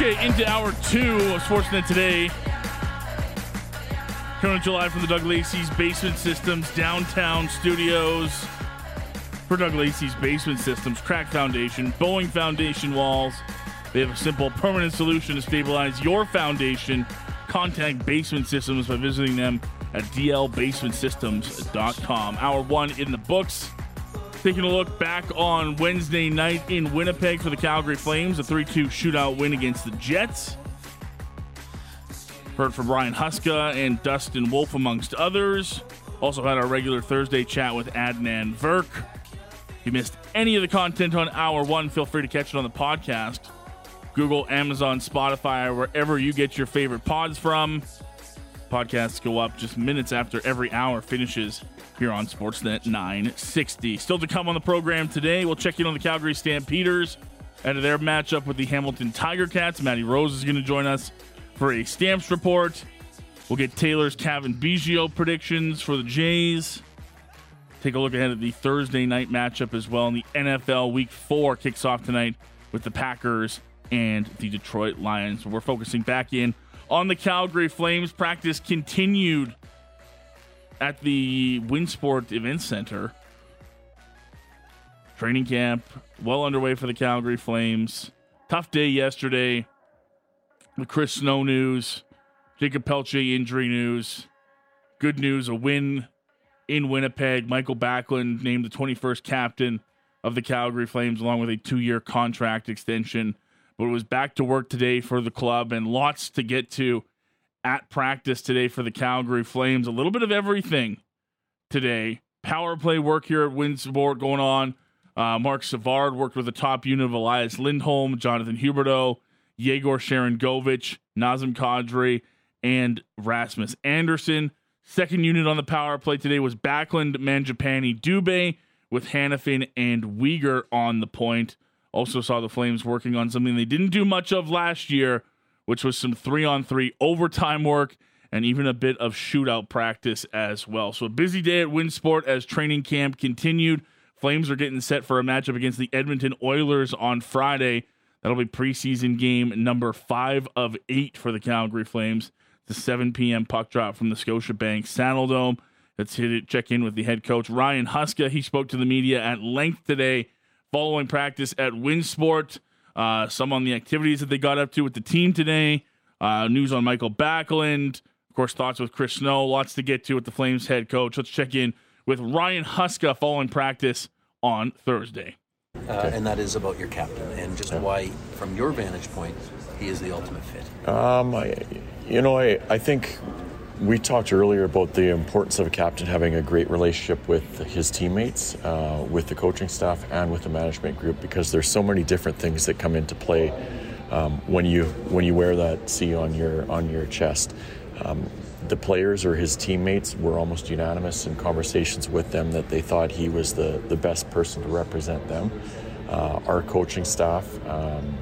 Okay, into hour two of Sportsnet today. Coming July from the Doug Lacey's Basement Systems downtown studios. For Doug Lacey's Basement Systems, crack foundation, bowing foundation walls. They have a simple, permanent solution to stabilize your foundation. Contact Basement Systems by visiting them at dlbasementsystems.com. Hour one in the books. Taking a look back on Wednesday night in Winnipeg for the Calgary Flames, a 3 2 shootout win against the Jets. Heard from Ryan Huska and Dustin Wolf, amongst others. Also had our regular Thursday chat with Adnan Virk. If you missed any of the content on Hour 1, feel free to catch it on the podcast. Google, Amazon, Spotify, wherever you get your favorite pods from. Podcasts go up just minutes after every hour finishes here on Sportsnet 960. Still to come on the program today, we'll check in on the Calgary Stampeders and their matchup with the Hamilton Tiger Cats. Matty Rose is going to join us for a Stamps report. We'll get Taylor's Cavan Biggio predictions for the Jays. Take a look ahead at the Thursday night matchup as well. And the NFL Week 4 kicks off tonight with the Packers and the Detroit Lions. We're focusing back in on the Calgary Flames. Practice continued at the Winsport Event Center. Training camp well underway for the Calgary Flames. Tough day yesterday. The Chris Snow news, Jacob Pelletier injury news. Good news, a win in Winnipeg. Mikael Backlund named the 21st captain of the Calgary Flames along with a two year contract extension. But it was back to work today for the club and lots to get to at practice today for the Calgary Flames. A little bit of everything today. Power play work here at Winsport going on. Uh, Marc Savard worked with the top unit of Elias Lindholm, Jonathan Huberdeau, Yegor Sharangovich, Nazem Kadri, and Rasmus Andersson. Second unit on the power play today was Backlund, Mangiapane, Dubé, with Hanifin and Weegar on the point. Also saw the Flames working on something they didn't do much of last year, which was some three on three overtime work and even a bit of shootout practice as well. So a busy day at Winsport as training camp continued. Flames are getting set for a matchup against the Edmonton Oilers on Friday. That'll be preseason game number five of eight for the Calgary Flames. The 7 p.m. puck drop from the Scotiabank Saddledome. Let's hit it, check in with the head coach, Ryan Huska. He spoke to the media at length today following practice at Winsport. Uh, some on the activities that they got up to with the team today. Uh, news on Mikael Backlund. Of course, thoughts with Chris Snow. Lots to get to with the Flames head coach. Let's check in with Ryan Huska following practice on Thursday. Uh, and that is about your captain and just why, from your vantage point, he is the ultimate fit. Um, I, you know, I, I think we talked earlier about the importance of a captain having a great relationship with his teammates, uh, with the coaching staff, and with the management group because there's so many different things that come into play um, when you when you wear that C on your on your chest. Um, the players or his teammates were almost unanimous in conversations with them that they thought he was the, the best person to represent them. Uh, our coaching staff, um,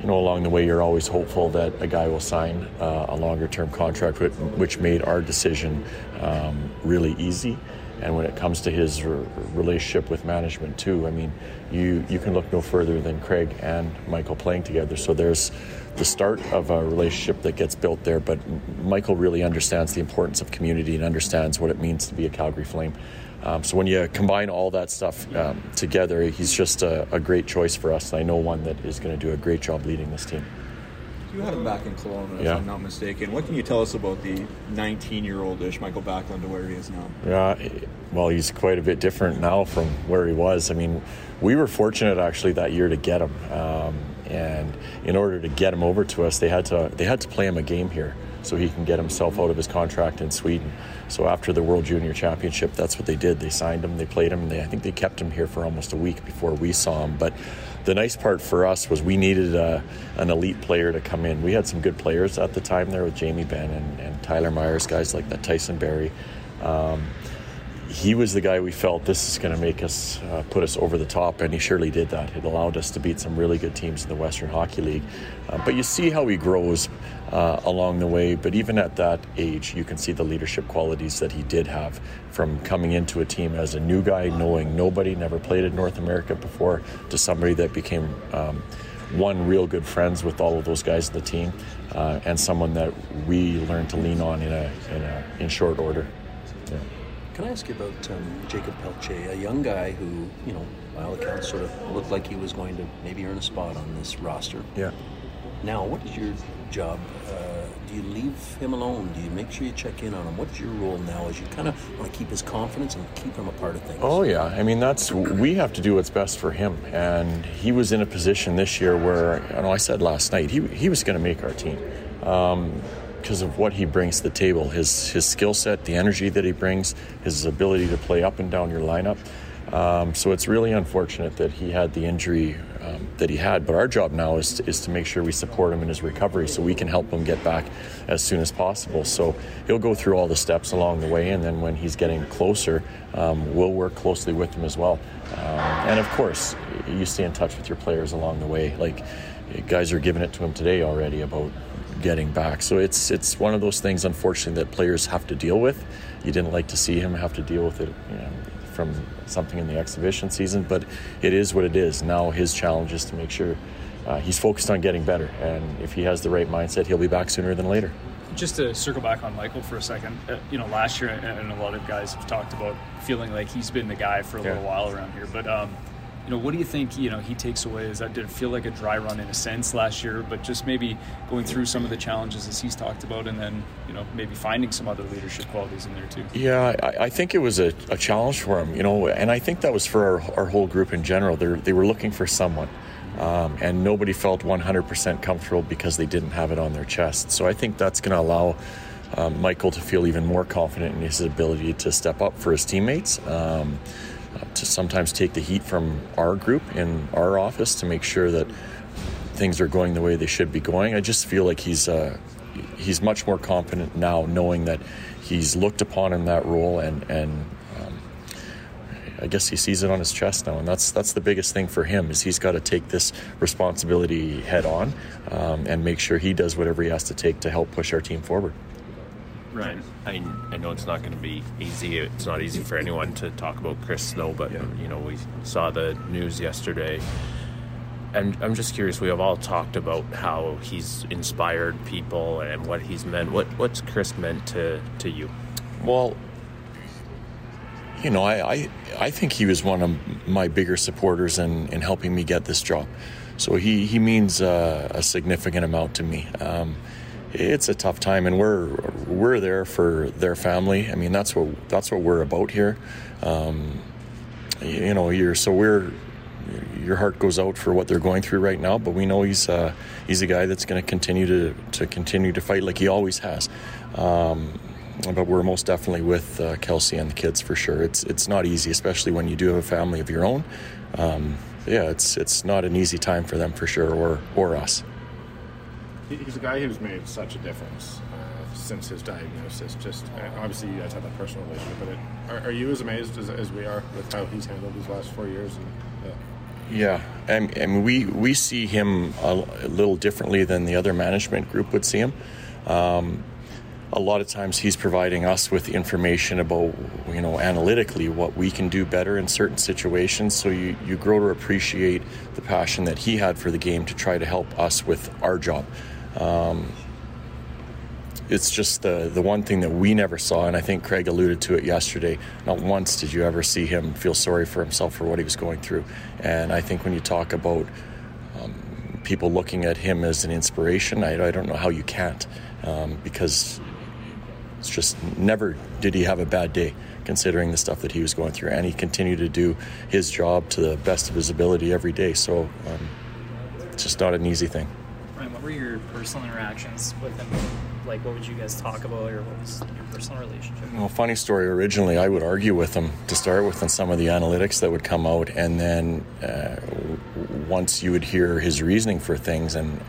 you know, along the way, you're always hopeful that a guy will sign uh, a longer term contract, which made our decision um, really easy. And when it comes to his relationship with management too, I mean, you you can look no further than Craig and Mikael playing together. So there's the start of a relationship that gets built there. But Mikael really understands the importance of community and understands what it means to be a Calgary Flame. Um, so when you combine all that stuff um, together, he's just a, a, great choice for us. I know one that is going to do a great job leading this team. You had him back in Kelowna, if yeah. I'm not mistaken. What can you tell us about the 19-year-oldish Mikael Backlund to where he is now? Yeah, well, he's quite a bit different now from where he was. I mean, we were fortunate actually that year to get him, um, and in order to get him over to us, they had to they had to play him a game here so he can get himself out of his contract in Sweden. So after the World Junior Championship, that's what they did. They signed him, they played him, and they, I think they kept him here for almost a week before we saw him. But the nice part for us was we needed a, uh, an elite player to come in. We had some good players at the time there with Jamie Benn and, and Tyler Myers, guys like that, Tyson Barrie. Um, he was the guy we felt this is going to make us uh, put us over the top, and he surely did that. It allowed us to beat some really good teams in the Western Hockey League. Uh, but you see how he grows uh, along the way. But even at that age, you can see the leadership qualities that he did have from coming into a team as a new guy, knowing nobody, never played in North America before, to somebody that became. Um, one, real good friends with all of those guys in the team, uh, and someone that we learned to lean on in a in, a, in short order. Yeah. Can I ask you about um, Jacob Pelletier, a young guy who, you know, by all accounts, sort of looked like he was going to maybe earn a spot on this roster. Yeah. Now, what is your job? Uh, do you leave him alone? Do you make sure you check in on him? What's your role now as you kind of want to keep his confidence and keep him a part of things? Oh, yeah. I mean, that's, we have to do what's best for him. And he was in a position this year where, you know, I said last night, he, he was going to make our team. Um, because of what he brings to the table his his skill set, the energy that he brings, his ability to play up and down your lineup. Um, so it's really unfortunate that he had the injury that he had. But our job now is to, is to make sure we support him in his recovery so we can help him get back as soon as possible. So he'll go through all the steps along the way, and then when he's getting closer, um, we'll work closely with him as well. Um, and of course, you stay in touch with your players along the way. Like guys are giving it to him today already about getting back. So it's it's one of those things, unfortunately, that players have to deal with. You didn't like to see him have to deal with it. You know, from something in the exhibition season, but it is what it is. Now his challenge is to make sure uh, he's focused on getting better, and if he has the right mindset, he'll be back sooner than later. Just to circle back on Mikael for a second, uh, you know, last year, and a lot of guys have talked about feeling like he's been the guy for a yeah. little while around here, but. Um, you know, what do you think, you know, he takes away? Is that did it feel like a dry run in a sense last year, but just maybe going through some of the challenges as he's talked about and then, you know, maybe finding some other leadership qualities in there too? Yeah, I, I think it was a, a, challenge for him, you know, and I think that was for our, our whole group in general. They're, they were looking for someone. Um, and nobody felt 100% comfortable because they didn't have it on their chest. So I think that's going to allow um, Mikael to feel even more confident in his ability to step up for his teammates. Um, to sometimes take the heat from our group in our office to make sure that things are going the way they should be going. I just feel like he's uh, he's much more confident now, knowing that he's looked upon in that role, and and um, I guess he sees it on his chest now, and that's that's the biggest thing for him is he's got to take this responsibility head on um, and make sure he does whatever he has to take to help push our team forward. Right. I, I know it's not going to be easy. It's not easy for anyone to talk about Chris Snow, but yeah. you know we saw the news yesterday, and I'm just curious. We have all talked about how he's inspired people and what he's meant. What what's Chris meant to to you? Well, you know, I I, I think he was one of my bigger supporters in in helping me get this job. So he he means uh, a significant amount to me. Um, it's a tough time, and we're we're there for their family. I mean, that's what that's what we're about here. Um, you know, you're so we're your heart goes out for what they're going through right now, but we know he's uh, he's a guy that's going to continue to to continue to fight like he always has. Um, but we're most definitely with uh, Kelsey and the kids for sure. It's it's not easy, especially when you do have a family of your own. Um, yeah, it's it's not an easy time for them for sure, or or us he's a guy who's made such a difference uh, since his diagnosis. Just uh, obviously, you guys have that personal relationship, but it, are, are, you as amazed as, as, we are with how he's handled these last four years? And, uh, yeah, and, and we we see him a, a, little differently than the other management group would see him. Um, a lot of times he's providing us with information about you know analytically what we can do better in certain situations so you, you grow to appreciate the passion that he had for the game to try to help us with our job um, it's just the the one thing that we never saw, and I think Craig alluded to it yesterday. Not once did you ever see him feel sorry for himself for what he was going through, and I think when you talk about um, people looking at him as an inspiration, I, I don't know how you can't, um, because it's just never did he have a bad day considering the stuff that he was going through, and he continued to do his job to the best of his ability every day. So um, it's just not an easy thing personal interactions with him? Like, what would you guys talk about, or what was your personal relationship? Well, funny story. Originally, I would argue with him to start with on some of the analytics that would come out, and then uh, once you would hear his reasoning for things and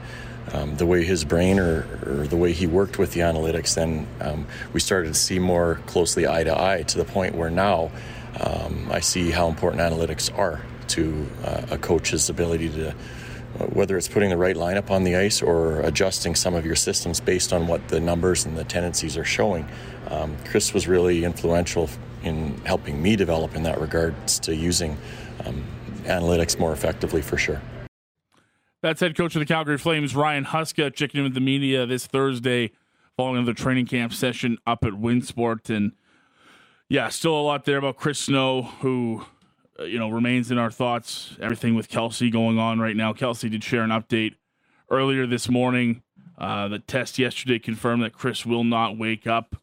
um, the way his brain or, or, the way he worked with the analytics, then um, we started to see more closely eye to eye to the point where now um, I see how important analytics are to uh, a coach's ability to whether it's putting the right lineup on the ice or adjusting some of your systems based on what the numbers and the tendencies are showing. Um, Chris was really influential in helping me develop in that regards to using um, analytics more effectively for sure. That's head coach of the Calgary Flames, Ryan Huska, checking in with the media this Thursday following the training camp session up at Winsport. And yeah, still a lot there about Chris Snow, who, uh, you know, remains in our thoughts. Everything with Kelsey going on right now. Kelsey did share an update earlier this morning. Uh, the test yesterday confirmed that Chris will not wake up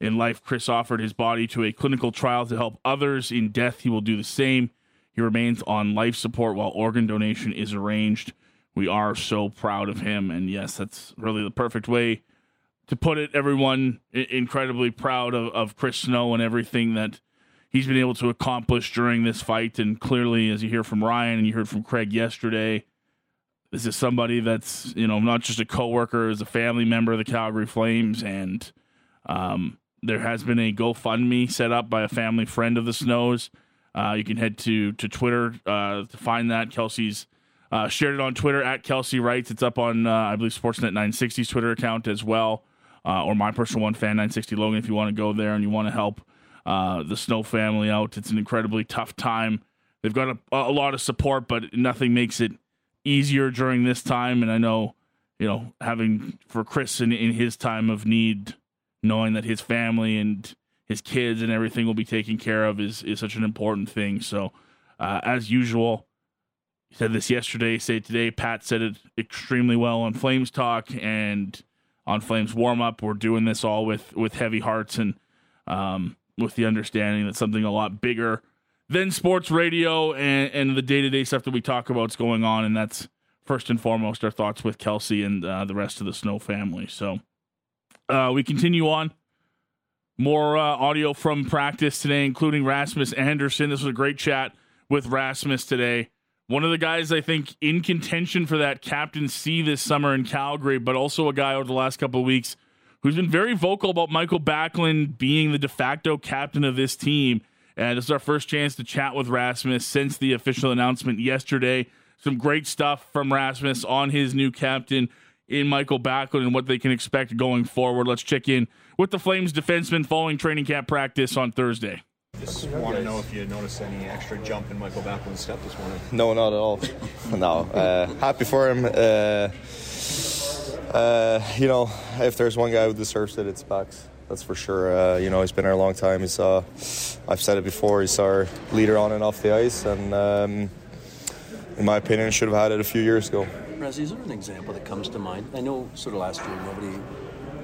in life. Chris offered his body to a clinical trial to help others. In death, he will do the same. He remains on life support while organ donation is arranged we are so proud of him. And yes, that's really the perfect way to put it. Everyone incredibly proud of, of Chris Snow and everything that he's been able to accomplish during this fight. And clearly, as you hear from Ryan and you heard from Craig yesterday, this is somebody that's you know not just a coworker, is a family member of the Calgary Flames, and um, there has been a GoFundMe set up by a family friend of the Snows. Uh, you can head to to Twitter uh, to find that. Kelsey's uh, shared it on Twitter at Kelsey Writes. It's up on, uh, I believe, Sportsnet 960's Twitter account as well, uh, or my personal one, Fan 960 Logan, if you want to go there and you want to help uh, the Snow family out. It's an incredibly tough time. They've got a, a lot of support, but nothing makes it easier during this time. And I know, you know, having for Chris in, in his time of need, knowing that his family and his kids and everything will be taken care of is, is such an important thing. So, uh, as usual, he said this yesterday, say today. Pat said it extremely well on Flames Talk and on Flames Warm Up. We're doing this all with with heavy hearts and um, with the understanding that something a lot bigger than sports radio and, and the day to day stuff that we talk about is going on, and that's first and foremost our thoughts with Kelsey and uh, the rest of the Snow family. So uh, we continue on. More uh, audio from practice today, including Rasmus Andersson. This was a great chat with Rasmus today. One of the guys I think in contention for that captain C this summer in Calgary, but also a guy over the last couple of weeks who's been very vocal about Mikael Backlund being the de facto captain of this team. And this is our first chance to chat with Rasmus since the official announcement yesterday. Some great stuff from Rasmus on his new captain in Mikael Backlund and what they can expect going forward. Let's check in with the Flames defenseman following training camp practice on Thursday. Just want to know if you noticed any extra jump in Mikael Backlund's step this morning. No, not at all. no, uh, happy for him. Uh, uh, you know, if there's one guy who deserves it, it's Bax. That's for sure. Uh, you know, he's been here a long time. He's, uh, I've said it before, he's our leader on and off the ice, and um, in my opinion, should have had it a few years ago. Razzie, is there an example that comes to mind? I know, sort of last year, nobody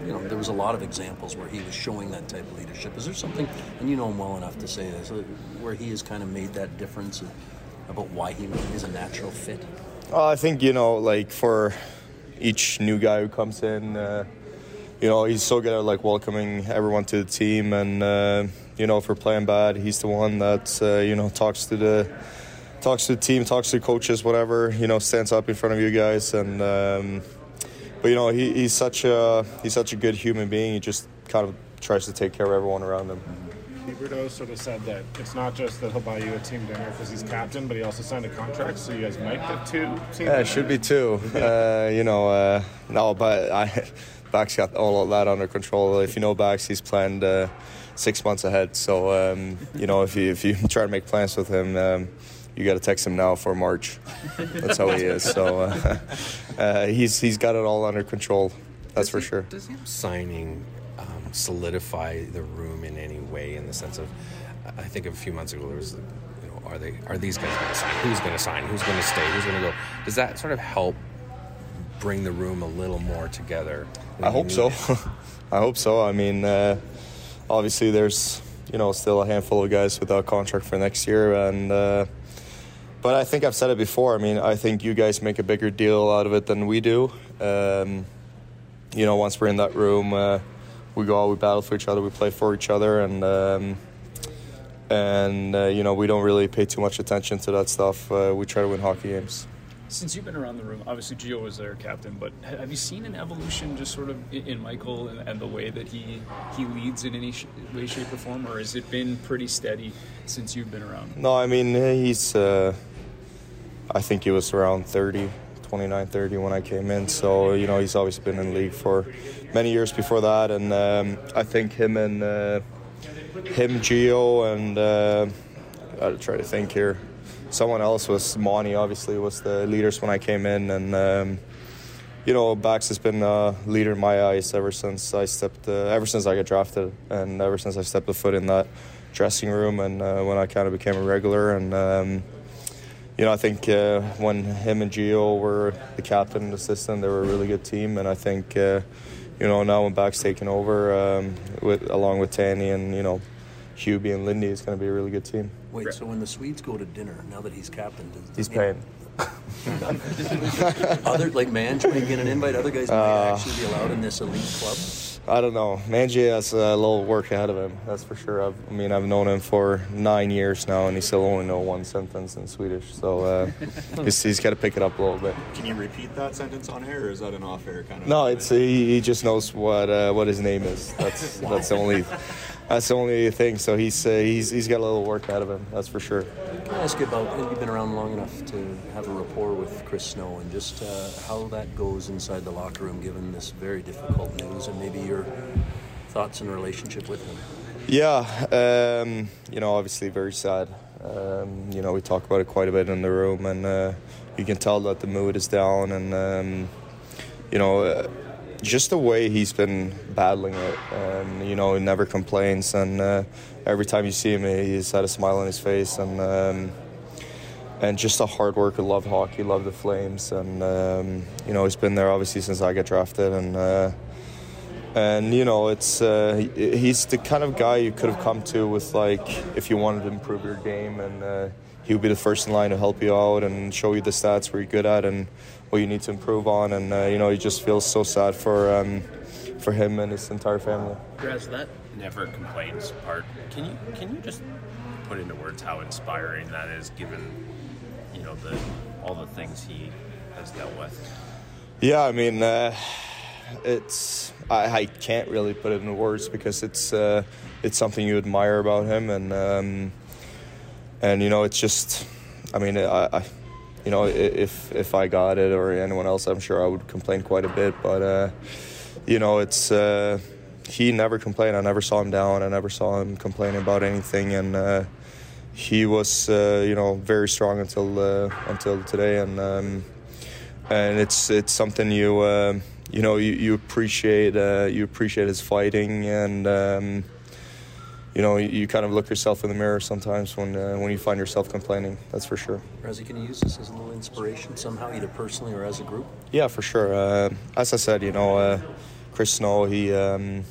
you know, there was a lot of examples where he was showing that type of leadership. Is there something, and you know him well enough to say this, uh, where he has kind of made that difference about why he is a natural fit? Uh, I think you know, like for each new guy who comes in, uh, you know, he's so good at like welcoming everyone to the team, and uh, you know, if we're playing bad, he's the one that uh, you know talks to the talks to the team, talks to the coaches, whatever. You know, stands up in front of you guys, and um, but you know he, he's such a he's such a good human being. He just kind of tries to take care of everyone around him. Huberdeau sort of said that it's not just that he'll buy you a team dinner because he's captain, but he also signed a contract, so you guys might get two. yeah, it should be two. uh, you know, uh, no, but I, Bax got all of that under control. If you know Bax, he's planned uh, six months ahead. So um, you know, if you if you try to make plans with him. Um, you got to text him now for March. That's how he is. So uh, uh, he's he's got it all under control. That's does for he, sure. Does him signing solidify the room in any way? In the sense of, I think a few months ago there was, you know, are they are these guys going to sign? Who's going to sign? Who's going to stay? Who's going to go? Does that sort of help bring the room a little more together? I hope so. I hope so. I mean, uh, obviously there's you know still a handful of guys without contract for next year, and uh, but I think I've said it before. I mean, I think you guys make a bigger deal out of it than we do. Um, you know, once we're in that room, uh, we go out, we battle for each other, we play for each other, and um, and uh, you know, we don't really pay too much attention to that stuff. Uh, we try to win hockey games. Since you've been around the room, obviously Gio was their captain, but have you seen an evolution just sort of in Mikael and, and the way that he he leads in any sh- way, shape, or form, or has it been pretty steady since you've been around? No, I mean he's. Uh, I think he was around 30, 29, 30 when I came in. So you know he's obviously been in the league for many years before that, and um, I think him and uh, him, Gio, and uh, I gotta try to think here. someone else was Monty. Obviously, was the leaders when I came in, and um, you know, Bax has been a leader in my eyes ever since I stepped, uh, ever since I got drafted, and ever since I stepped a foot in that dressing room, and uh, when I kind of became a regular, and. Um, you know, I think uh, when him and Gio were the captain and assistant, they were a really good team, and I think, uh, you know, now when Back's taking over, um, with along with Tanny and you know, Hubie and Lindy, it's going to be a really good team. Wait, so when the Swedes go to dinner, now that he's captain, does, he's paying. Other like Mange might get an invite. Other guys might uh, actually be allowed in this elite club. I don't know. Manji has a little work ahead of him. That's for sure. I've, i mean, I've known him for nine years now, and he still only know one sentence in Swedish. So uh, he's, he's got to pick it up a little bit. Can you repeat that sentence on air, or is that an off-air kind of? No, it's he, he just knows what uh, what his name is. That's that's the only that's the only thing. So he's uh, he's he's got a little work out of him. That's for sure. Can I ask you about? You've been around long enough to have a rapport with Chris Snow, and just uh, how that goes inside the locker room, given this very difficult news, and maybe your thoughts and relationship with him. Yeah, um, you know, obviously very sad. Um, you know, we talk about it quite a bit in the room, and uh, you can tell that the mood is down, and um, you know. Just the way he's been battling it, and you know, he never complains. And uh, every time you see him, he's had a smile on his face, and um, and just a hard worker. Love hockey, love the Flames, and um, you know, he's been there obviously since I got drafted, and. Uh, and you know, it's uh, he's the kind of guy you could have come to with like if you wanted to improve your game, and uh, he would be the first in line to help you out and show you the stats where you're good at and what you need to improve on. And uh, you know, he just feels so sad for um, for him and his entire family. Congrats that never complains part. Can you can you just put into words how inspiring that is, given you know the all the things he has dealt with? Yeah, I mean, uh, it's I, I, can't really put it into words because it's uh, it's something you admire about him, and um, and you know, it's just, I mean, I, I you know, if if I got it or anyone else, I'm sure I would complain quite a bit. But uh, you know, it's uh, he never complained. I never saw him down. I never saw him complaining about anything, and uh, he was uh, you know very strong until uh, until today, and um, and it's it's something you uh, you know you, you appreciate you appreciate his fighting and. Um, you know, you, you, kind of look yourself in the mirror sometimes when uh, when you find yourself complaining. That's for sure. Razzie, can you use this as a little inspiration somehow, either personally or as a group? Yeah, for sure. Uh, as I said, you know, uh, Chris Snow, he um,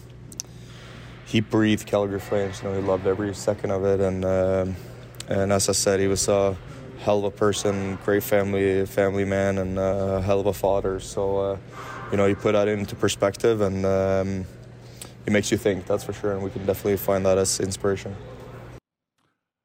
he breathed Calgary Flames. You know, he loved every second of it, and um, and as I said, he was a hell of a person, great family family man, and a hell of a father. So, uh, you know, you put that into perspective and. Um, it makes you think. That's for sure, and we can definitely find that as inspiration.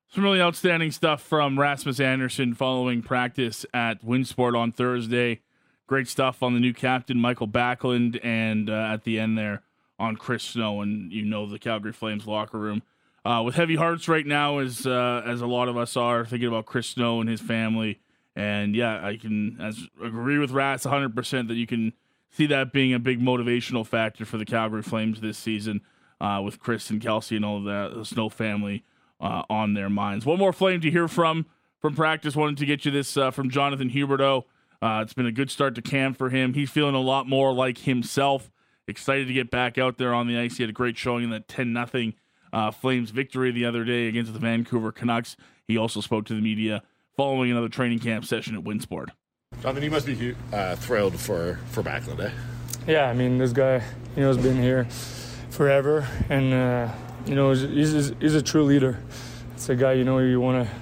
Some really outstanding stuff from Rasmus Andersson following practice at Winsport on Thursday. Great stuff on the new captain Mikael Backlund, and uh, at the end there on Chris Snow, and you know the Calgary Flames locker room uh, with heavy hearts right now, as uh, as a lot of us are thinking about Chris Snow and his family. And yeah, I can as agree with Rats 100 percent that you can see that being a big motivational factor for the Calgary Flames this season uh, with Chris and Kelsey and all that, the Snow family uh, on their minds. One more Flame to hear from from practice. Wanted to get you this uh, from Jonathan Huberdeau. Uh, it's been a good start to camp for him. He's feeling a lot more like himself. Excited to get back out there on the ice. He had a great showing in that 10 0 uh, Flames victory the other day against the Vancouver Canucks. He also spoke to the media following another training camp session at Winsport. Jonathan, you must be uh, thrilled for for Backlund, eh? Yeah, I mean, this guy, you know, has been here forever, and uh, you know, he's, he's, he's a true leader. It's a guy you know you want to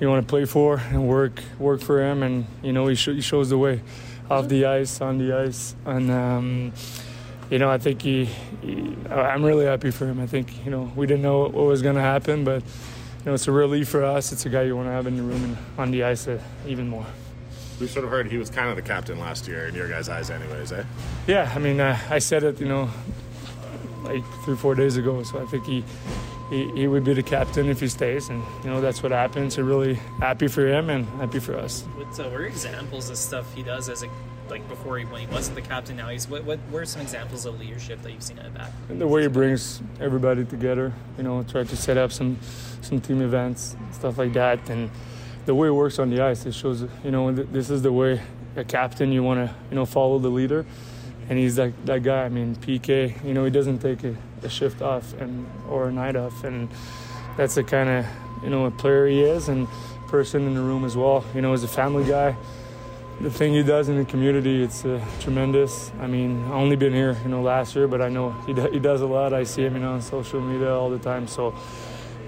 you want to play for and work work for him, and you know he, sh- he shows the way off the ice, on the ice, and. Um, you know, I think he, he, I'm really happy for him. I think, you know, we didn't know what was going to happen, but, you know, it's a relief for us. It's a guy you want to have in the room and on the ice uh, even more we sort of heard he was kind of the captain last year in your guys' eyes, anyways, eh? Yeah, I mean, uh, I said it, you know, like three, four days ago. So I think he, he, he would be the captain if he stays, and you know that's what happens. So really happy for him and happy for us. What, uh, what are examples of stuff he does as a like before he when he wasn't the captain? Now he's what what were some examples of leadership that you've seen at the back? And the way he brings everybody together, you know, try to set up some some team events, stuff like that, and the way it works on the ice. It shows you know this is the way a captain you want to you know follow the leader, and he's that that guy. I mean PK, you know he doesn't take a, a shift off and or a night off, and that's the kind of you know a player he is and person in the room as well. You know, as a family guy the thing he does in the community, it's uh, tremendous. I mean, I've only been here, you know, last year, but I know he, he does a lot. I see him, you know, on social media all the time. So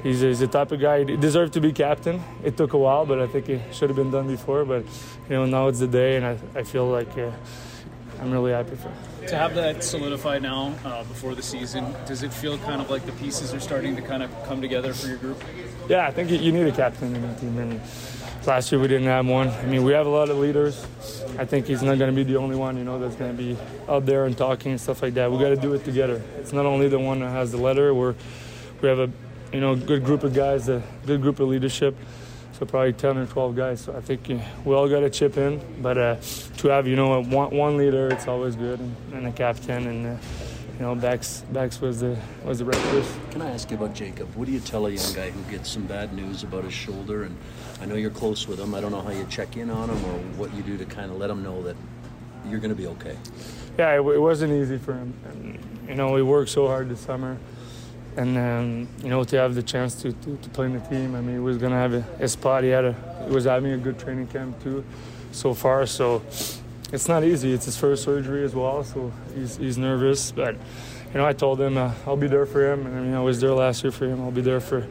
he's, he's the type of guy he deserved to be captain. It took a while, but I think it should have been done before. But you know, now it's the day, and I, I feel like uh, I'm really happy for him. To have that solidified now uh, before the season, does it feel kind of like the pieces are starting to kind of come together for your group? Yeah, I think you need a captain in the team, and Last year we didn't have one. I mean, we have a lot of leaders. I think he's not going to be the only one, you know, that's going to be out there and talking and stuff like that. We got to do it together. It's not only the one that has the letter. We're we have a you know good group of guys, a good group of leadership. So probably 10 or 12 guys. So I think you we all got to chip in. But uh, to have you know one, one leader, it's always good, and, and a captain and. Uh, you know, Bex, Bex was the was the right person. Can I ask you about Jacob? What do you tell a young guy who gets some bad news about his shoulder? And I know you're close with him. I don't know how you check in on him or what you do to kind of let him know that you're going to be okay. Yeah, it, it, wasn't easy for him. And, you know, he worked so hard this summer, and um, you know, to have the chance to, to, to play in the team. I mean, he was to have a, a spot. He had a, he was having a good training camp too, so far. So it's not easy. It's his first surgery as well, so he's, he's nervous. But you know, I told him uh, I'll be there for him, and I mean, I was there last year for him. I'll be there for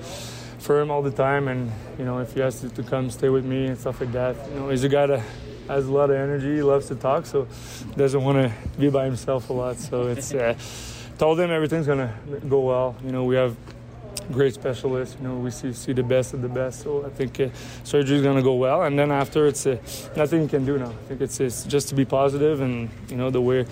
for him all the time, and you know, if he has to, to come stay with me and stuff like that, you know, he's a guy that has a lot of energy. He loves to talk, so doesn't want to be by himself a lot. So it's uh, told them everything's gonna go well. You know, we have great specialists. You know, we see see the best of the best. So I think uh, surgery is to go well. And then after, it's uh, nothing you can do now. I think it's, it's just to be positive and you know the way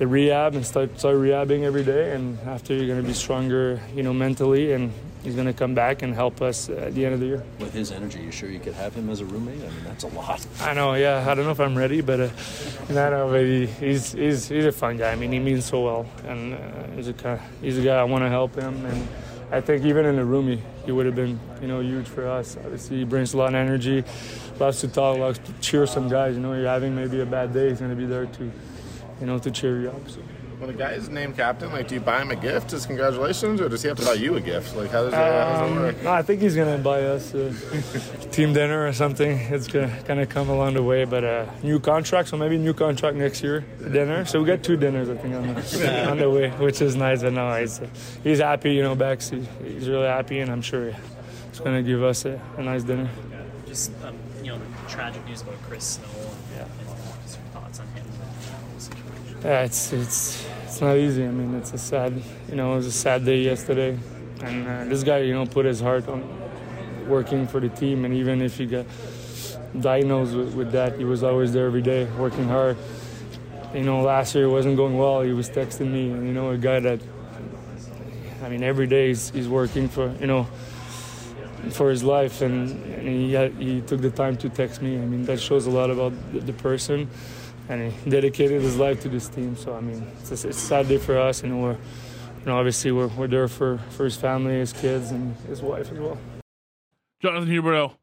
the rehab and start start rehabbing every day. And after, you're to be stronger. You know, mentally and. He's going to come back and help us at the end of the year. With his energy, you sure you could have him as a roommate? I mean, that's a lot. I know, yeah. I don't know if I'm ready, but uh, no, no, but he, he's, he's he's a fun guy. I mean, he means so well, and uh, he's a he's a guy I want to help him and I think even in the room, he, he would have been, you know, huge for us. Obviously, he brings a lot of energy, loves to talk, loves to cheer some guys. You know, you're having maybe a bad day, he's going to be there to, you know, to cheer you up. So when a guy is named captain, like, do you buy him a gift as congratulations, or does he have to buy you a gift? Like, how does, that, how does um, work? No, I think he's gonna buy us a team dinner or something. It's gonna kind of come along the way, but a uh, new contract, so maybe new contract next year, dinner. So we got two dinners, I think, on the, on the way, which is nice. But no, he's, he's happy, you know, Bex. He, he's really happy, and I'm sure he's gonna give us a, a nice dinner. Just um, you know, tragic news about Chris Snow. And, yeah. and just your thoughts on him. Yeah, it's it's it's not easy. I mean, it's a sad, you know, it was a sad day yesterday, and uh, this guy, you know, put his heart on working for the team, and even if he got diagnosed with, with that, he was always there every day, working hard. You know, last year it wasn't going well. He was texting me, and you know, a guy that, I mean, every day he's, he's working for, you know, for his life, and, and he had, he took the time to text me. I mean, that shows a lot about the, the person and he dedicated his life to this team. So I mean, it's a, it's a sad day for us, and we're, you know, obviously we're, we're there for, for his family, his kids, and his wife as well. Jonathan Huberdeau,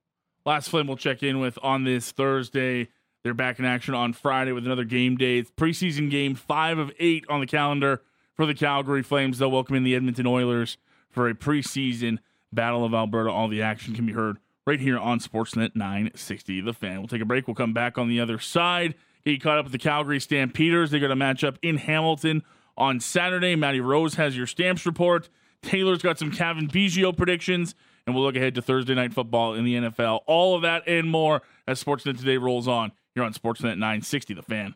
last flame we'll check in with on this Thursday. They're back in action on Friday with another game day. It's preseason game five of eight on the calendar for the Calgary Flames. They'll welcome in the Edmonton Oilers for a preseason Battle of Alberta. All the action can be heard right here on Sportsnet 960. The fan. We'll take a break. We'll come back on the other side. He caught up with the Calgary Stampeders. They got a matchup in Hamilton on Saturday. Matty Rose has your Stamps report. Taylor's got some Cavan Biggio predictions, and we'll look ahead to Thursday night football in the NFL. All of that and more as Sportsnet Today rolls on here on Sportsnet 960, The Fan.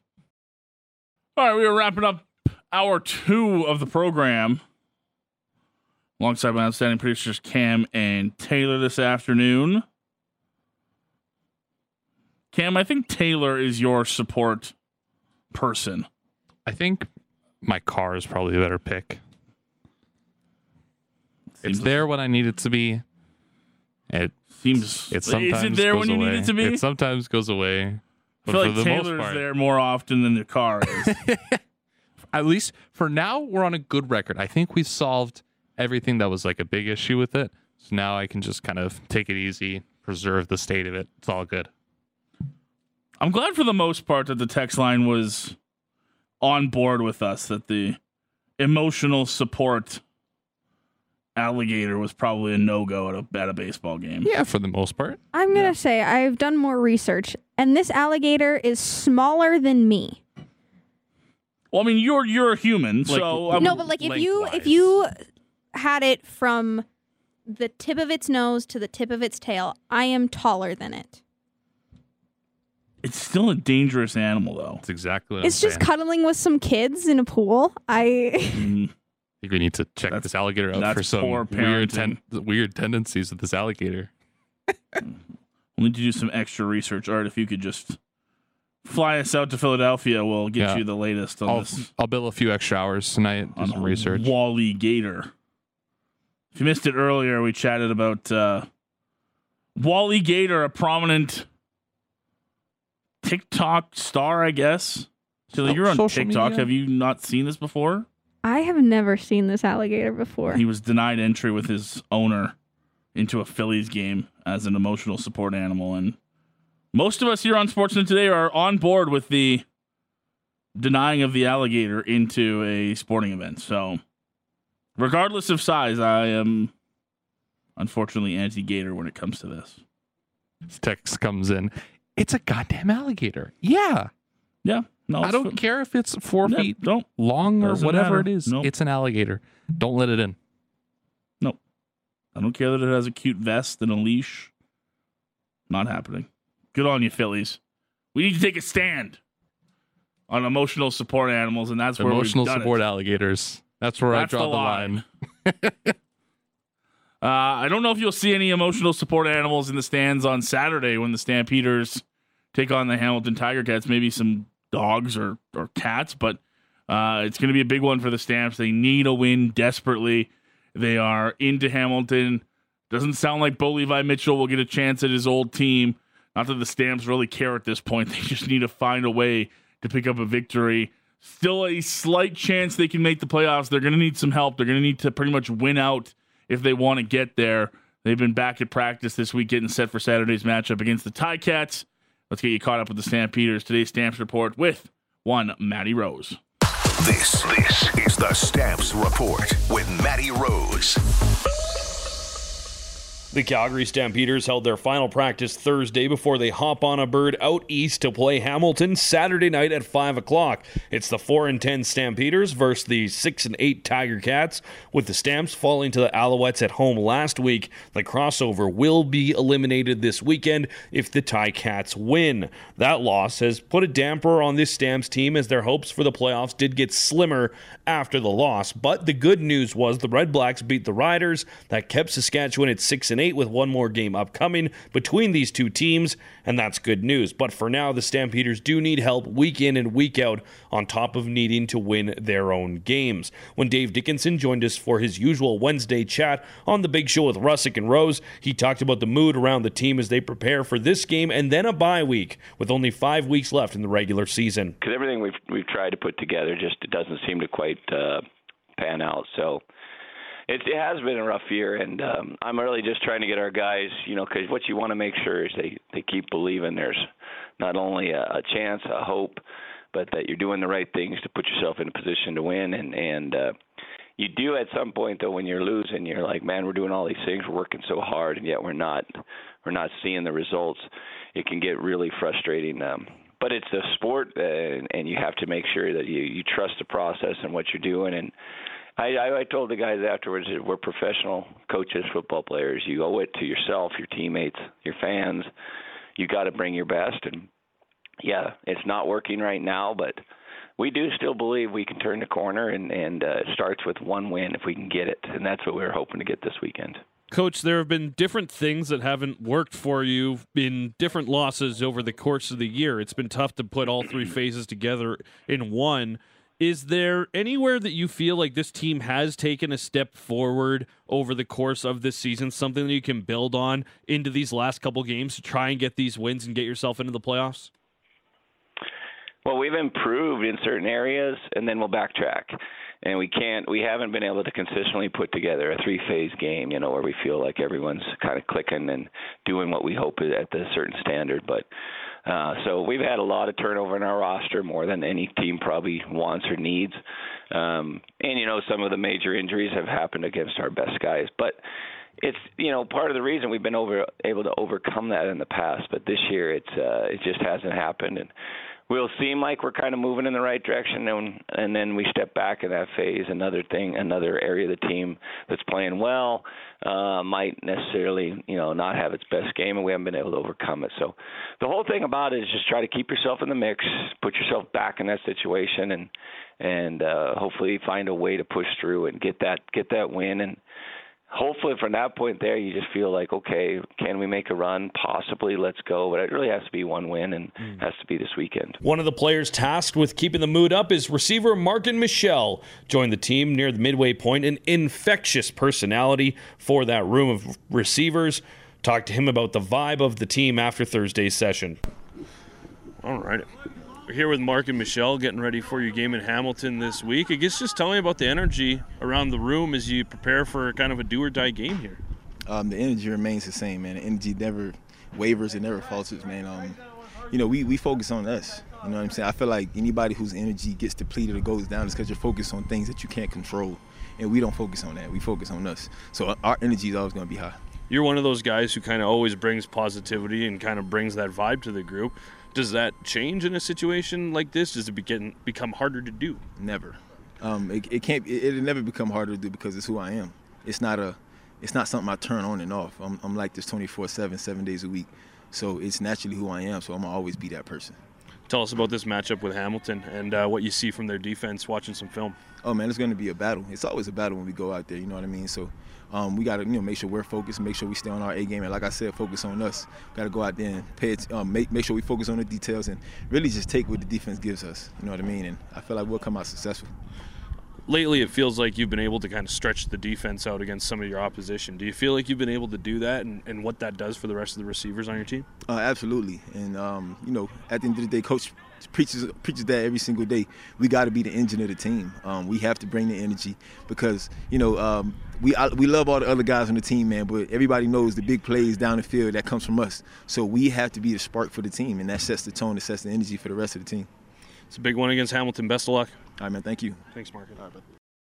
All right, we are wrapping up hour two of the program alongside my outstanding producers Cam and Taylor this afternoon. Cam, I think Taylor is your support person. I think my car is probably a better pick. Seems it's there when I need it to be. It seems. It sometimes is it there when you away. need it to be? It sometimes goes away. I feel like the Taylor's there more often than the car is. At least for now, we're on a good record. I think we've solved everything that was like a big issue with it. So now I can just kind of take it easy, preserve the state of it. It's all good. I'm glad for the most part that the text line was on board with us. That the emotional support alligator was probably a no go at a at a baseball game. Yeah, for the most part. I'm gonna say I've done more research, and this alligator is smaller than me. Well, I mean, you're you're a human, so I'm, um, no, but like if you if you had it from the tip of its nose to the tip of its tail, I am taller than it. It's still a dangerous animal, though. That's exactly what It's I'm just saying. cuddling with some kids in a pool. I Mm, I think we need to check this alligator out for some weird, parenting. ten- weird tendencies with this alligator. we'll need to do some extra research. Art, if you could just fly us out to Philadelphia, we'll get Yeah. you the latest on I'll, this I'll bill a few extra hours tonight, do on some research. Wally Gator. If you missed it earlier, we chatted about uh, Wally Gator, a prominent TikTok star, I guess. So oh, So- you're on TikTok. media? Have you not seen this before? I have never seen this alligator before. He was denied entry with his owner into a Phillies game as an emotional support animal. And most of us here on Sportsnet today are on board with the denying of the alligator into a sporting event. So, regardless of size, I am unfortunately anti gator when it comes to this. This text comes in. It's a goddamn alligator. Yeah. Yeah. No, I don't fi- care if it's four Yeah, feet don't long or Doesn't whatever matter. it is. Nope. It's an alligator. Don't let it in. Nope. I don't care that it has a cute vest and a leash. Not happening. Good on you, Phillies. We need to take a stand on emotional support animals, and that's where Emotional support It. alligators. That's where That's I draw the the, line. line. Uh, I don't know if you'll see any emotional support animals in the stands on Saturday when the Stampeders take on the Hamilton Tiger Cats. Maybe some dogs or, or cats, but uh, it's going to be a big one for the Stamps. They need a win desperately. They are into Hamilton. Doesn't sound like Bo Levi Mitchell will get a chance at his old team. Not that the Stamps really care at this point. They just need to find a way to pick up a victory. Still a slight chance they can make the playoffs. They're going to need some help. They're going to need to pretty much win out if they want to get there. They've been back at practice this week, getting set for Saturday's matchup against the Ti-Cats. Let's get you caught up with the Stampeders. Today's Stamps Report with one Matty Rose. This this is the Stamps Report with Matty Rose. The Calgary Stampeders held their final practice Thursday before they hop on a bird out east to play Hamilton Saturday night at 5 o'clock. It's the 4 and 10 Stampeders versus the 6 and 8 Tiger Cats, with the Stamps falling to the Alouettes at home last week. The crossover will be eliminated this weekend if the Ti-Cats win. That loss has put a damper on this Stamps team as their hopes for the playoffs did get slimmer after the loss. But the good news was the Red Blacks beat the Riders. That kept Saskatchewan at 6 and 8 with one more game upcoming between these two teams, and that's good news. But for now, the Stampeders do need help week in and week out on top of needing to win their own games. When Dave Dickenson joined us for his usual Wednesday chat on the big show with Russick and Rose, he talked about the mood around the team as they prepare for this game and then a bye week with only 5 weeks left in the regular season. because everything we've we've tried to put together just doesn't seem to quite uh, pan out. So it, it has been a rough year, and um, I'm really just trying to get our guys, you know, because what you want to make sure is they they keep believing there's not only a, a chance, a hope, but that you're doing the right things to put yourself in a position to win, and and uh, you do at some point though when you're losing, you're like, man, we're doing all these things, we're working so hard, and yet we're not we're not seeing the results. It can get really frustrating. Um, but it's a sport, uh, and, and you have to make sure that you you trust the process and what you're doing. And I, I, I told the guys afterwards that we're professional coaches, football players. You owe it to yourself, your teammates, your fans. You got to bring your best. And yeah, it's not working right now, but we do still believe we can turn the corner, and and uh, it starts with one win if we can get it, and that's what we're hoping to get this weekend. Coach, there have been different things that haven't worked for you in different losses over the course of the year. It's been tough to put all three phases together in one. Is there anywhere that you feel like this team has taken a step forward over the course of this season, something that you can build on into these last couple games to try and get these wins and get yourself into the playoffs? well, we've improved in certain areas, and then we'll backtrack. And we can't, we haven't been able to consistently put together a three-phase game, you know, where we feel like everyone's kind of clicking and doing what we hope at the certain standard. But uh, so we've had a lot of turnover in our roster, more than any team probably wants or needs. Um, and you know, some of the major injuries have happened against our best guys, but it's you know part of the reason we've been over able to overcome that in the past. But this year, it's uh, it just hasn't happened, and we'll seem like we're kind of moving in the right direction and and then we step back in that phase. Another thing another area of the team that's playing well uh might necessarily you know not have its best game and we haven't been able to overcome it. So the whole thing about it is just try to keep yourself in the mix put yourself back in that situation and and uh hopefully find a way to push through and get that get that win. And hopefully from that point there you just feel like okay can we make a run? Possibly let's go. But it really has to be one win and mm. has to be this weekend. One of the players tasked with keeping the mood up is receiver Marken Michel joined the team near the midway point. An infectious personality for that room of receivers. Talked to him about the vibe of the team after thursday's session. All right we're here with Marken Michel getting ready for your game in Hamilton this week. I guess just tell me about the energy around the room as you prepare for kind of a do or die game here. Um, the energy remains the same, man. The energy never wavers, it never falters, man. Um, you know, we, we focus on us. You know what I'm saying? I feel like anybody whose energy gets depleted or goes down is because you're focused on things that you can't control. And we don't focus on that. We focus on us. So our energy is always going to be high. You're one of those guys who kind of always brings positivity and kind of brings that vibe to the group. Does that change in a situation like this? Does it begin become harder to do? Never. Um, it, it, can't. It, will never become harder to do because it's who I am. It's not a. It's not something I turn on and off. I'm, I'm like this 24/7, seven days a week. So it's naturally who I am. So I'm gonna always be that person. Tell us about this matchup with Hamilton and uh, what you see from their defense watching some film. Oh man, it's going to be a battle. It's always a battle when we go out there. You know what I mean? So um, we got to you know make sure we're focused, make sure we stay on our A game, and like I said, focus on us. Got to go out there and pay it, um, make make sure we focus on the details and really just take what the defense gives us. You know what I mean? And I feel like we'll come out successful. Lately, it feels like you've been able to kind of stretch the defense out against some of your opposition. Do you feel like you've been able to do that, and, and what that does for the rest of the receivers on your team? Uh, absolutely, and um, you know, at the end of the day, coach preaches preaches that every single day. We got to be the engine of the team. Um, we have to bring the energy because you know um, we I, we love all the other guys on the team, man. But everybody knows the big plays down the field that comes from us. So we have to be the spark for the team, and that sets the tone, it sets the energy for the rest of the team. It's a big one against Hamilton. Best of luck. All right, man. Thank you. Thanks, Mark.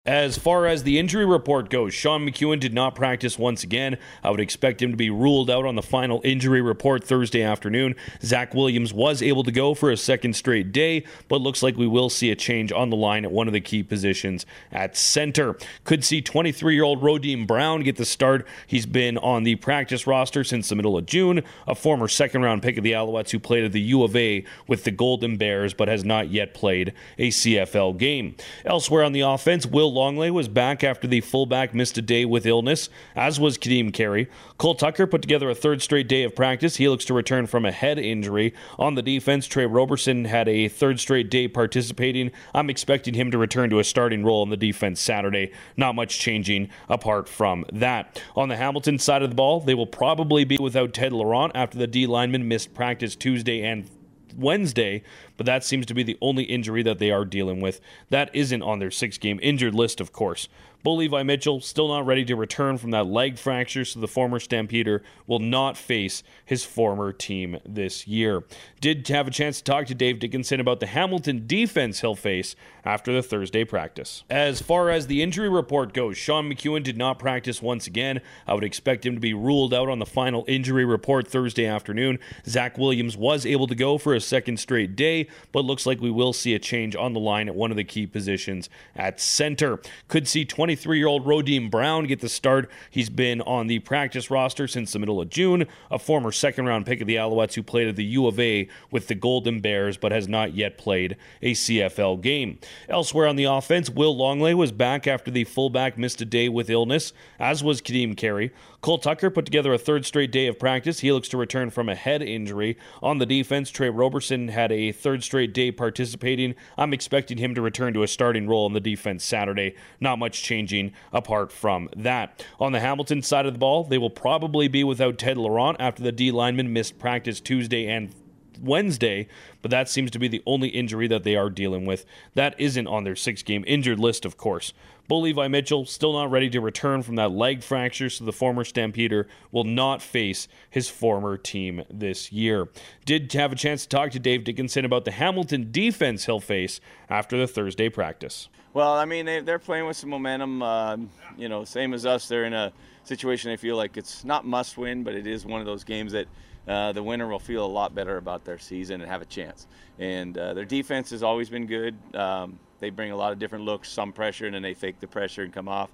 As far as the injury report goes, Sean McEwen did not practice once again. I would expect him to be ruled out on the final injury report Thursday afternoon. Zach Williams was able to go for a second straight day, but looks like we will see a change on the line at one of the key positions at center. Could see 23 year old Rodeem Brown get the start. He's been on the practice roster since the middle of June, a former second round pick of the Alouettes who played at the U of A with the Golden Bears, but has not yet played a CFL game. Elsewhere on the offense, Will Longley was back after the fullback missed a day with illness, as was Kadeem Carey. Cole Tucker put together a third straight day of practice. He looks to return from a head injury. On the defense, Trey Roberson had a third straight day participating. I'm expecting him to return to a starting role in the defense Saturday. Not much changing apart from that. On the Hamilton side of the ball, they will probably be without Ted Laurent after the D lineman missed practice Tuesday and Wednesday, but that seems to be the only injury that they are dealing with. That isn't on their six game injured list, of course. Bo Levi Mitchell still not ready to return from that leg fracture, so the former Stampeder will not face his former team this year. Did have a chance to talk to Dave Dickenson about the Hamilton defense he'll face after the Thursday practice. As far as the injury report goes, Sean McEwen did not practice once again. I would expect him to be ruled out on the final injury report Thursday afternoon. Zach Williams was able to go for a second straight day, but looks like we will see a change on the line at one of the key positions at center. Could see 23 year old Rodeem Brown get the start. He's been on the practice roster since the middle of June, a former second round pick of the Alouettes who played at the U of A with the Golden Bears but has not yet played a CFL game. Elsewhere on the offense, Will Longley was back after the fullback missed a day with illness, as was Kadeem Carey. Cole Tucker put together a third straight day of practice. He looks to return from a head injury. On the defense, Trey Roberson had a third straight day participating. I'm expecting him to return to a starting role in the defense Saturday. Not much changing apart from that. On the Hamilton side of the ball, they will probably be without Ted Laurent after the D lineman missed practice Tuesday and Wednesday, but that seems to be the only injury that they are dealing with. That isn't on their six game injured list, of course. Bo Levi Mitchell still not ready to return from that leg fracture, so the former Stampeder will not face his former team this year. Did have a chance to talk to Dave Dickenson about the Hamilton defense he'll face after the Thursday practice. Well, I mean, they, are playing with some momentum. Uh, you know, same as us. They're in a situation they feel like it's not must win, but it is one of those games that uh, the winner will feel a lot better about their season and have a chance. And uh, their defense has always been good. Um, they bring a lot of different looks, some pressure, and then they fake the pressure and come off.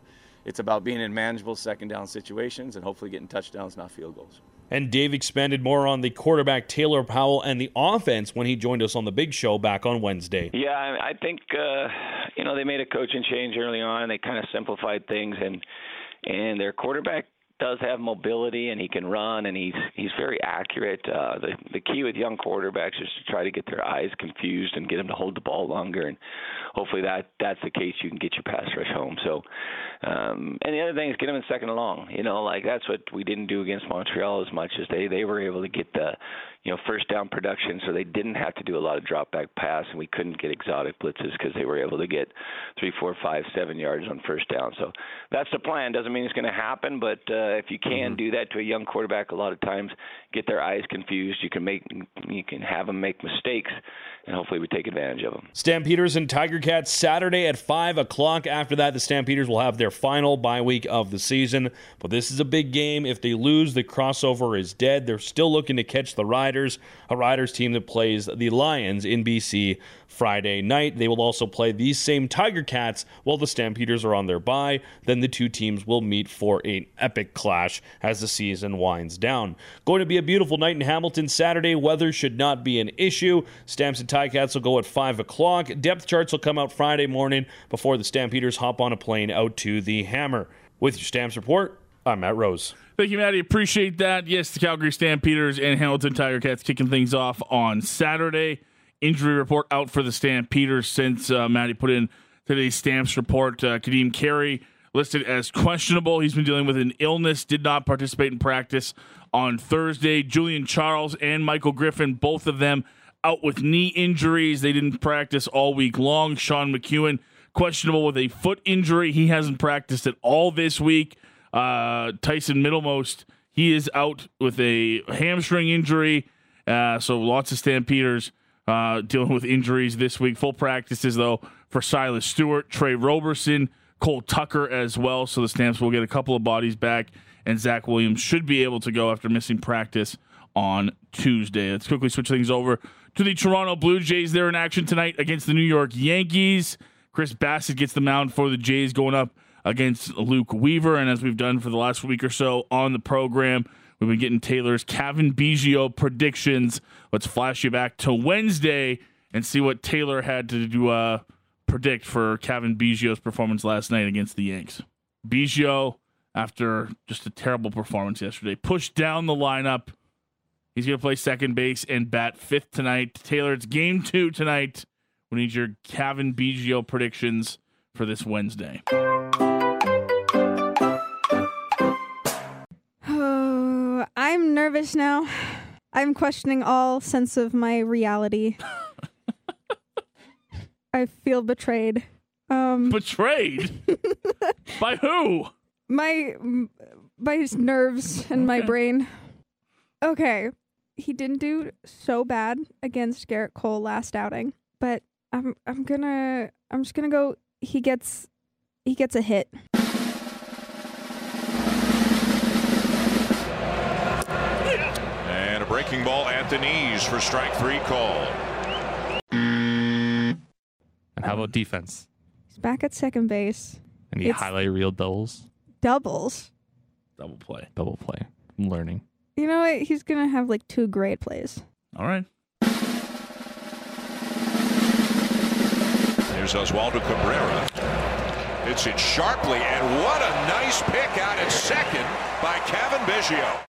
It's about being in manageable second down situations and hopefully getting touchdowns, not field goals. And Dave expanded more on the quarterback Taylor Powell and the offense when he joined us on the big show back on Wednesday. Yeah, I think uh, you know they made a coaching change early on. They kind of simplified things, and and their quarterback does have mobility and he can run and he's he's very accurate. Uh, the the key with young quarterbacks is to try to get their eyes confused and get them to hold the ball longer, and hopefully that that's the case. You can get your pass rush home. So, um, and the other thing is get them in second and long. You know, like that's what we didn't do against Montreal as much as they they were able to get the you know first down production, so they didn't have to do a lot of drop back pass, and we couldn't get exotic blitzes because they were able to get three, four, five, seven yards on first down. So that's the plan. Doesn't mean it's going to happen, but uh, if you can mm-hmm. do that to a young quarterback, a lot of times get their eyes confused. You can make you can have them make mistakes, and hopefully we take advantage of them. Stampeders and Tiger Cats Saturday at five o'clock. After that, the Stampeders will have their final bye week of the season. But this is a big game. If they lose, the crossover is dead. They're still looking to catch the Riders, a Riders team that plays the Lions in BC Friday night. They will also play these same Tiger Cats while the Stampeders are on their bye. Then the two teams will meet for an epic clash as the season winds down. Going to be a beautiful night in Hamilton Saturday. Weather should not be an issue. Stamps and Ticats will go at 5 o'clock. Depth charts will come out Friday morning before the Stampeders hop on a plane out to the Hammer. With your Stamps report, I'm Matt Rose. Thank you, Maddie. Appreciate that. Yes, the Calgary Stampeders and Hamilton Tiger Cats kicking things off on Saturday. Injury report out for the Stampeders since uh, Maddie put in today's Stamps report. Uh, Kadeem Carey listed as questionable. He's been dealing with an illness, did not participate in practice on Thursday. Julian Charles and Michael Griffin, both of them out with knee injuries. They didn't practice all week long. Sean McEwen, questionable with a foot injury. He hasn't practiced at all this week. Uh, Tyson Middlemost, he is out with a hamstring injury. Uh, so lots of Stampeders uh, dealing with injuries this week. Full practices, though, for Silas Stewart, Trey Roberson, Cole Tucker as well. So the Stamps will get a couple of bodies back, and Zach Williams should be able to go after missing practice on Tuesday. Let's quickly switch things over to the Toronto Blue Jays. They're in action tonight against the New York Yankees. Chris Bassitt gets the mound for the Jays going up against Luke Weaver. And as we've done for the last week or so on the program, we've been getting Taylor's Cavan Biggio predictions. Let's flash you back to Wednesday and see what Taylor had to do, uh, predict for Cavan Biggio's performance last night against the Yanks. Biggio, after just a terrible performance yesterday, pushed down the lineup. He's going to play second base and bat fifth tonight. Taylor, it's game two tonight. We need your Cavan Biggio predictions for this Wednesday. I'm nervous now. I'm questioning all sense of my reality. I feel betrayed. Um, betrayed by who? My by his nerves and my brain. Okay, he didn't do so bad against Gerrit Cole last outing, but I'm I'm gonna I'm just gonna go. He gets he gets a hit. Breaking ball at the knees for strike three call. And how about defense? He's back at second base. Any It's- highlight reel doubles? Doubles. Double play. Double play. I'm learning. You know what? He's gonna have like two great plays. All right. Here's Oswaldo Cabrera. Hits it sharply, and what a nice pick out at second by Cavan Biggio.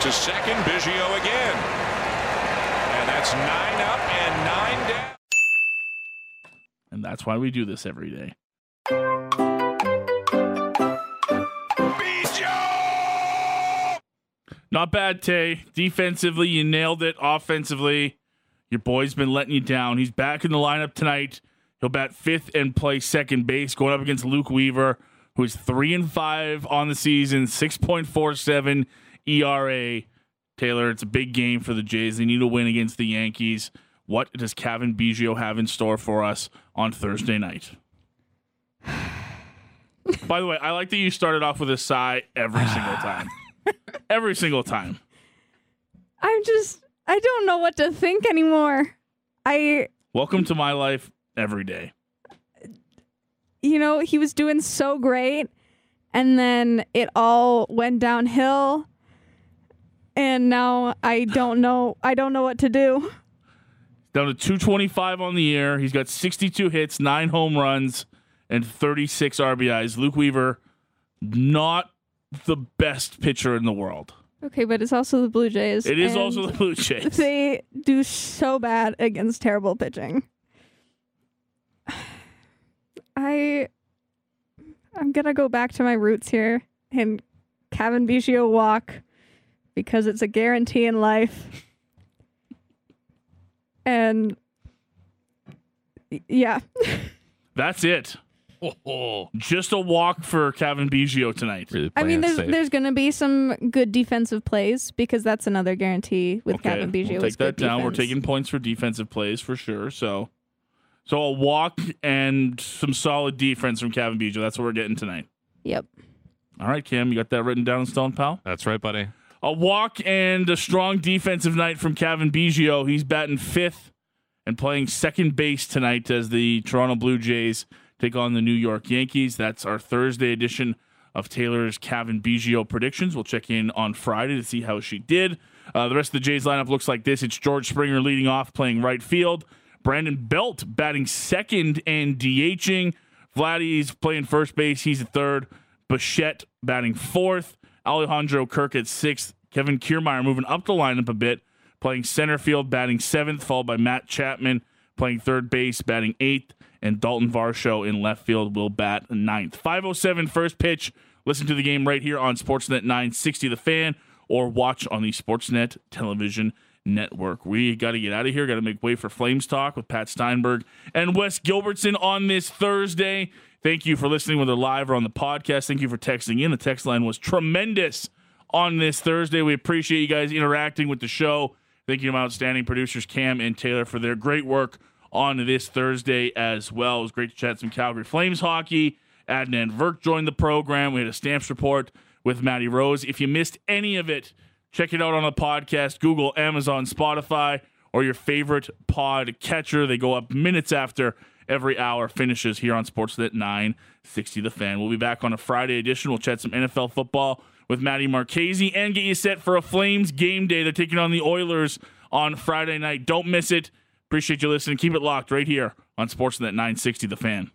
To second. Biggio again. And that's nine up and nine down. And that's why we do this every day. Not bad, Tay. Defensively, you nailed it. Offensively, your boy's been letting you down. He's back in the lineup tonight. He'll bat fifth and play second base, going up against Luke Weaver, who is three and five on the season, six point four seven ERA. Taylor, it's a big game for the Jays. They need a win against the Yankees. What does Cavan Biggio have in store for us on Thursday night? By the way, I like that you started off with a sigh every single time. every single time. I'm just I don't know what to think anymore. I Welcome to my life every day. you know, he was doing so great and then it all went downhill and now I don't know I don't know what to do. Down to 225 on the year. He's got 62 hits, nine home runs, and 36 RBIs. Luke Weaver, not the best pitcher in the world. Okay, but it's also the Blue Jays. It is also the Blue Jays. They do so bad against terrible pitching. I I'm gonna go back to my roots here and Cavan Biggio walk because it's a guarantee in life. And yeah. That's it. Just a walk for Cavan Biggio tonight. I mean there's there's gonna be some good defensive plays because that's another guarantee with Okay, Cavan Biggio. we'll is take that good down. We're taking points for defensive plays for sure. So, so a walk and some solid defense from Cavan Biggio. That's what we're getting tonight. Yep. All right, Cam, you got that written down in stone, pal? That's right, buddy. A walk and a strong defensive night from Cavan Biggio. He's batting fifth and playing second base tonight as the Toronto Blue Jays take on the New York Yankees. That's our Thursday edition of Taylor's Cavan Biggio predictions. We'll check in on Friday to see how she did. Uh, the rest of the Jays lineup looks like this. It's George Springer leading off, playing right field. Brandon Belt batting second and DHing. Vladdy's playing first base. He's at third. Bichette batting fourth. Alejandro Kirk at sixth. Kevin Kiermaier moving up the lineup a bit, playing center field, batting seventh, followed by Matt Chapman playing third base, batting eighth, and Dalton Varsho in left field will bat ninth. 507 first pitch. Listen to the game right here on Sportsnet 960 The Fan or watch on the Sportsnet television network. We got to get out of here. Got to make way for Flames Talk with Pat Steinberg and Wes Gilbertson on this Thursday. Thank you for listening, whether live or on the podcast. Thank you for texting in. The text line was tremendous on this Thursday. We appreciate you guys interacting with the show. Thank you to my outstanding producers, Cam and Taylor, for their great work on this Thursday as well. It was great to chat some Calgary Flames hockey. Adnan Virk joined the program. We had a stamps report with Matty Rose. If you missed any of it, check it out on the podcast, Google, Amazon, Spotify, or your favorite pod catcher. They go up minutes after every hour finishes here on Sportsnet 960 The Fan. We'll be back on a Friday edition. We'll chat some NFL football with Matty Marchese and get you set for a Flames game day. They're taking on the Oilers on Friday night. Don't miss it. Appreciate you listening. Keep it locked right here on Sportsnet 960 The Fan.